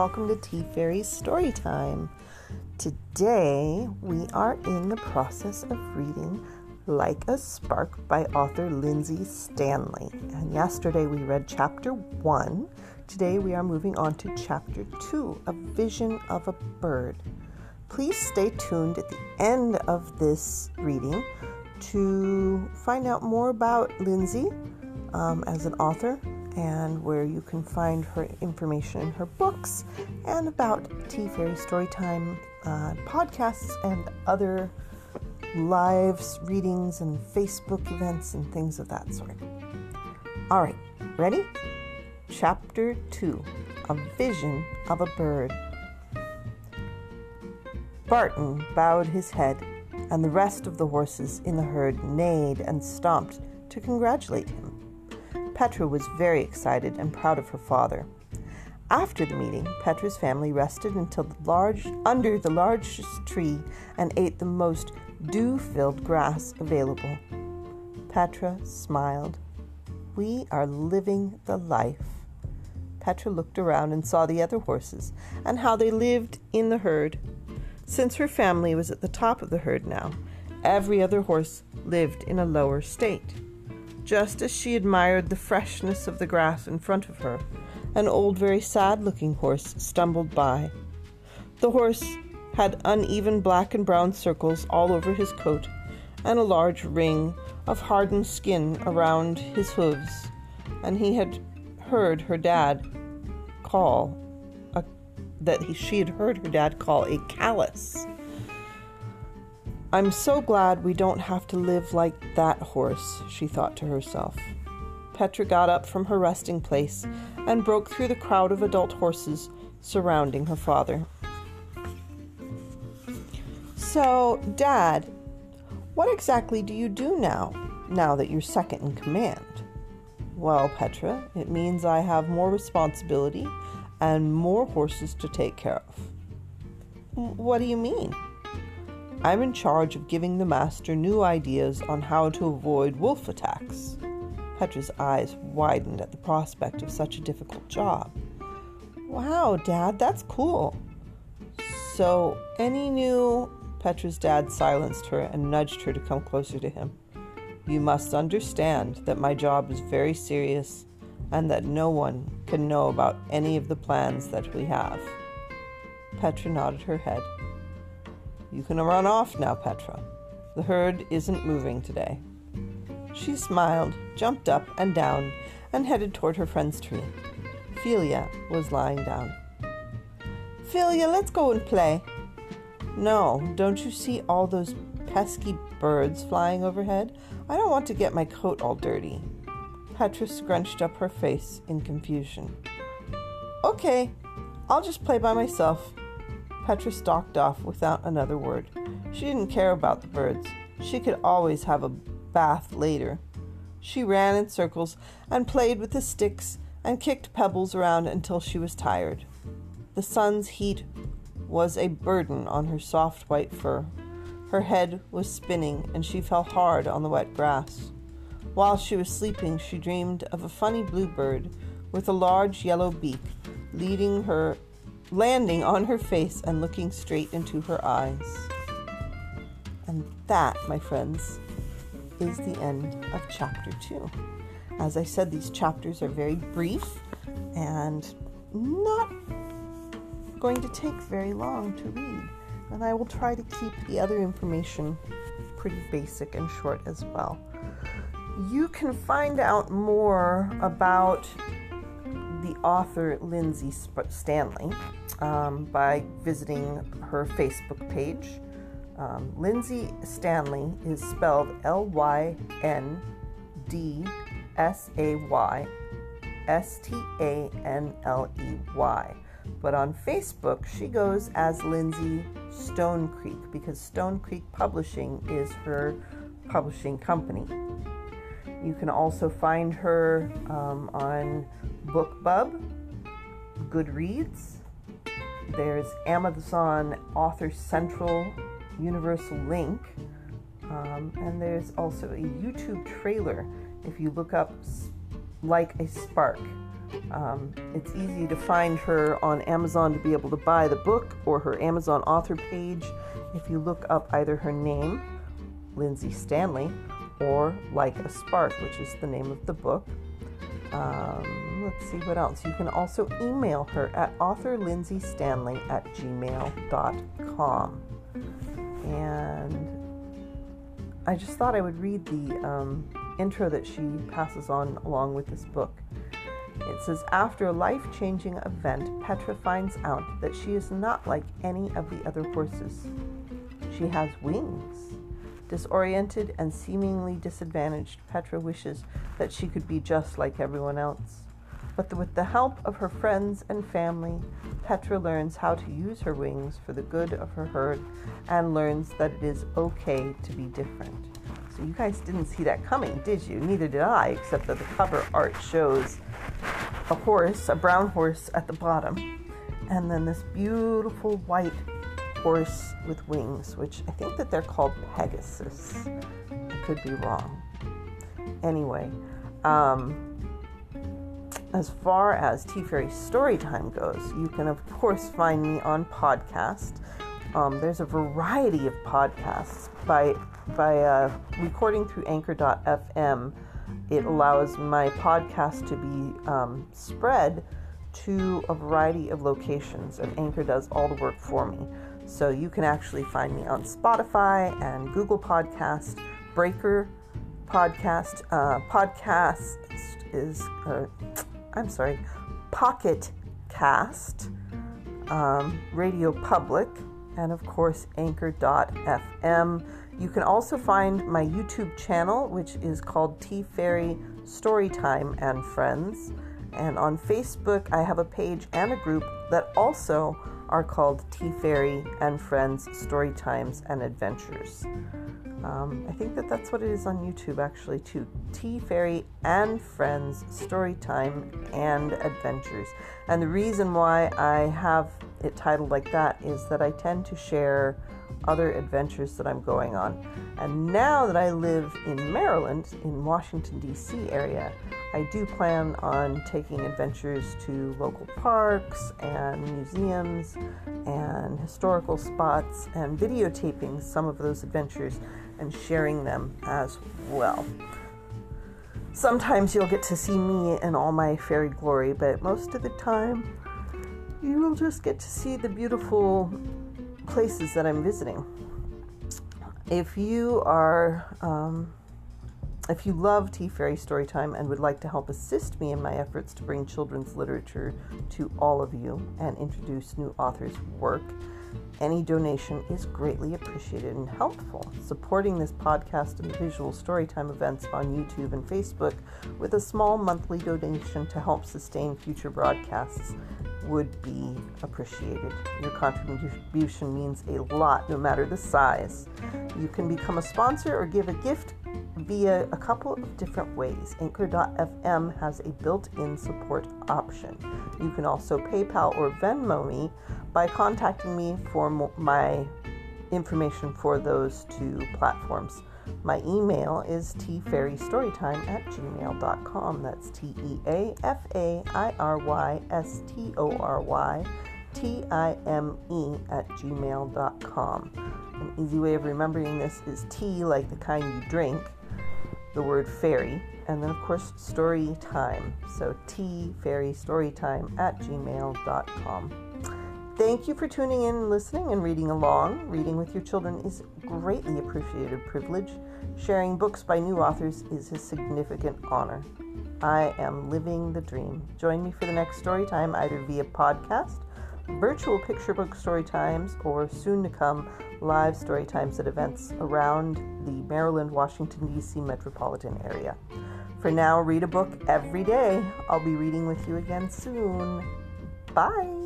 welcome to Tea Fairies Story Time. Today we are in the process of reading Like a Spark by author Lyndsay Stanley. And yesterday we read chapter 1. Today we are moving on to chapter 2 A Vision of a Bird. Please stay tuned at the end of this reading to find out more about Lyndsay um, as an author and where you can find her information in her books and about Tea Fairy Storytime uh, podcasts and other live readings and Facebook events and things of that sort. All right, ready? Chapter 2 A Vision of a Bird. Barton bowed his head, and the rest of the horses in the herd neighed and stomped to congratulate him. Petra was very excited and proud of her father. After the meeting, Petra's family rested until the large, under the largest tree and ate the most dew filled grass available. Petra smiled. We are living the life. Petra looked around and saw the other horses and how they lived in the herd. Since her family was at the top of the herd now, every other horse lived in a lower state. Just as she admired the freshness of the grass in front of her, an old, very sad looking horse stumbled by. The horse had uneven black and brown circles all over his coat and a large ring of hardened skin around his hooves, and he had heard her dad call a, that he, she had heard her dad call a callus. I'm so glad we don't have to live like that horse, she thought to herself. Petra got up from her resting place and broke through the crowd of adult horses surrounding her father. So, Dad, what exactly do you do now, now that you're second in command? Well, Petra, it means I have more responsibility and more horses to take care of. What do you mean? I'm in charge of giving the master new ideas on how to avoid wolf attacks. Petra's eyes widened at the prospect of such a difficult job. Wow, Dad, that's cool. So, any new. Petra's dad silenced her and nudged her to come closer to him. You must understand that my job is very serious and that no one can know about any of the plans that we have. Petra nodded her head. You can run off now, Petra. The herd isn't moving today. She smiled, jumped up and down, and headed toward her friend's tree. Philia was lying down. Philia, let's go and play. No, don't you see all those pesky birds flying overhead? I don't want to get my coat all dirty. Petra scrunched up her face in confusion. Okay, I'll just play by myself. Petra stalked off without another word. She didn't care about the birds. She could always have a bath later. She ran in circles and played with the sticks and kicked pebbles around until she was tired. The sun's heat was a burden on her soft white fur. Her head was spinning and she fell hard on the wet grass. While she was sleeping, she dreamed of a funny blue bird with a large yellow beak leading her landing on her face and looking straight into her eyes. And that, my friends, is the end of chapter two. As I said, these chapters are very brief and not going to take very long to read. And I will try to keep the other information pretty basic and short as well. You can find out more about author Lyndsay Stanley um, by visiting her Facebook page. Um, Lyndsay Stanley is spelled L Y N D S A Y S T A N L E Y. But on Facebook, she goes as Lyndsay Stone Creek because Stone Creek Publishing is her publishing company. You can also find her um, on BookBub, Goodreads. There's Amazon Author Central Universal Link. Um, and there's also a YouTube trailer if you look up Like a Spark Um, it's easy to find her on Amazon to be able to buy the book or her Amazon author page if you look up either her name, Lyndsay Stanley, or Like a Spark, which is the name of the book. Um, let's see what else. You can also email her at authorlyndsaystanley at gmail.com. And I just thought I would read the um, intro that she passes on along with this book. It says After a life changing event, Petra finds out that she is not like any of the other horses. She has wings. Disoriented and seemingly disadvantaged, Petra wishes that she could be just like everyone else. But with the help of her friends and family, Petra learns how to use her wings for the good of her herd and learns that it is okay to be different. So, you guys didn't see that coming, did you? Neither did I, except that the cover art shows a horse, a brown horse at the bottom, and then this beautiful white horse with wings, which I think that they're called Pegasus. I could be wrong. Anyway, um, as far as Tea Fairy Storytime goes, you can, of course, find me on podcast. Um, there's a variety of podcasts by by uh, recording through Anchor.fm. It allows my podcast to be um, spread to a variety of locations, and Anchor does all the work for me. So you can actually find me on Spotify and Google Podcast, Breaker Podcast. Uh, podcast is. Uh, I'm sorry, Pocket Cast, um, Radio Public, and of course Anchor.fm. You can also find my YouTube channel, which is called Tea Fairy Storytime and Friends. And on Facebook, I have a page and a group that also are called Tea Fairy and Friends Storytimes and Adventures. Um, I think that that's what it is on YouTube actually too. Tea Fairy and Friends Storytime and Adventures. And the reason why I have it titled like that is that I tend to share other adventures that I'm going on. And now that I live in Maryland, in Washington D.C. area, I do plan on taking adventures to local parks and museums and historical spots and videotaping some of those adventures and sharing them as well. Sometimes you'll get to see me in all my fairy glory, but most of the time you will just get to see the beautiful places that I'm visiting. If you are, um, if you love Tea Fairy Storytime and would like to help assist me in my efforts to bring children's literature to all of you and introduce new authors' work, any donation is greatly appreciated and helpful. Supporting this podcast and visual storytime events on YouTube and Facebook with a small monthly donation to help sustain future broadcasts would be appreciated. Your contribution means a lot, no matter the size. You can become a sponsor or give a gift via a couple of different ways. Anchor.fm has a built in support option. You can also PayPal or Venmo me by contacting me for my information for those two platforms. My email is teafairystorytime at gmail.com. That's T E A F A I R Y S T O R Y T I M E at gmail.com. An easy way of remembering this is tea, like the kind you drink, the word fairy, and then, of course, story time. So, tea, fairy, story time at gmail.com. Thank you for tuning in, and listening, and reading along. Reading with your children is greatly appreciated privilege. Sharing books by new authors is a significant honor. I am living the dream. Join me for the next story time either via podcast, virtual picture book story times, or soon to come live story times at events around the Maryland, Washington, D.C. metropolitan area. For now, read a book every day. I'll be reading with you again soon. Bye.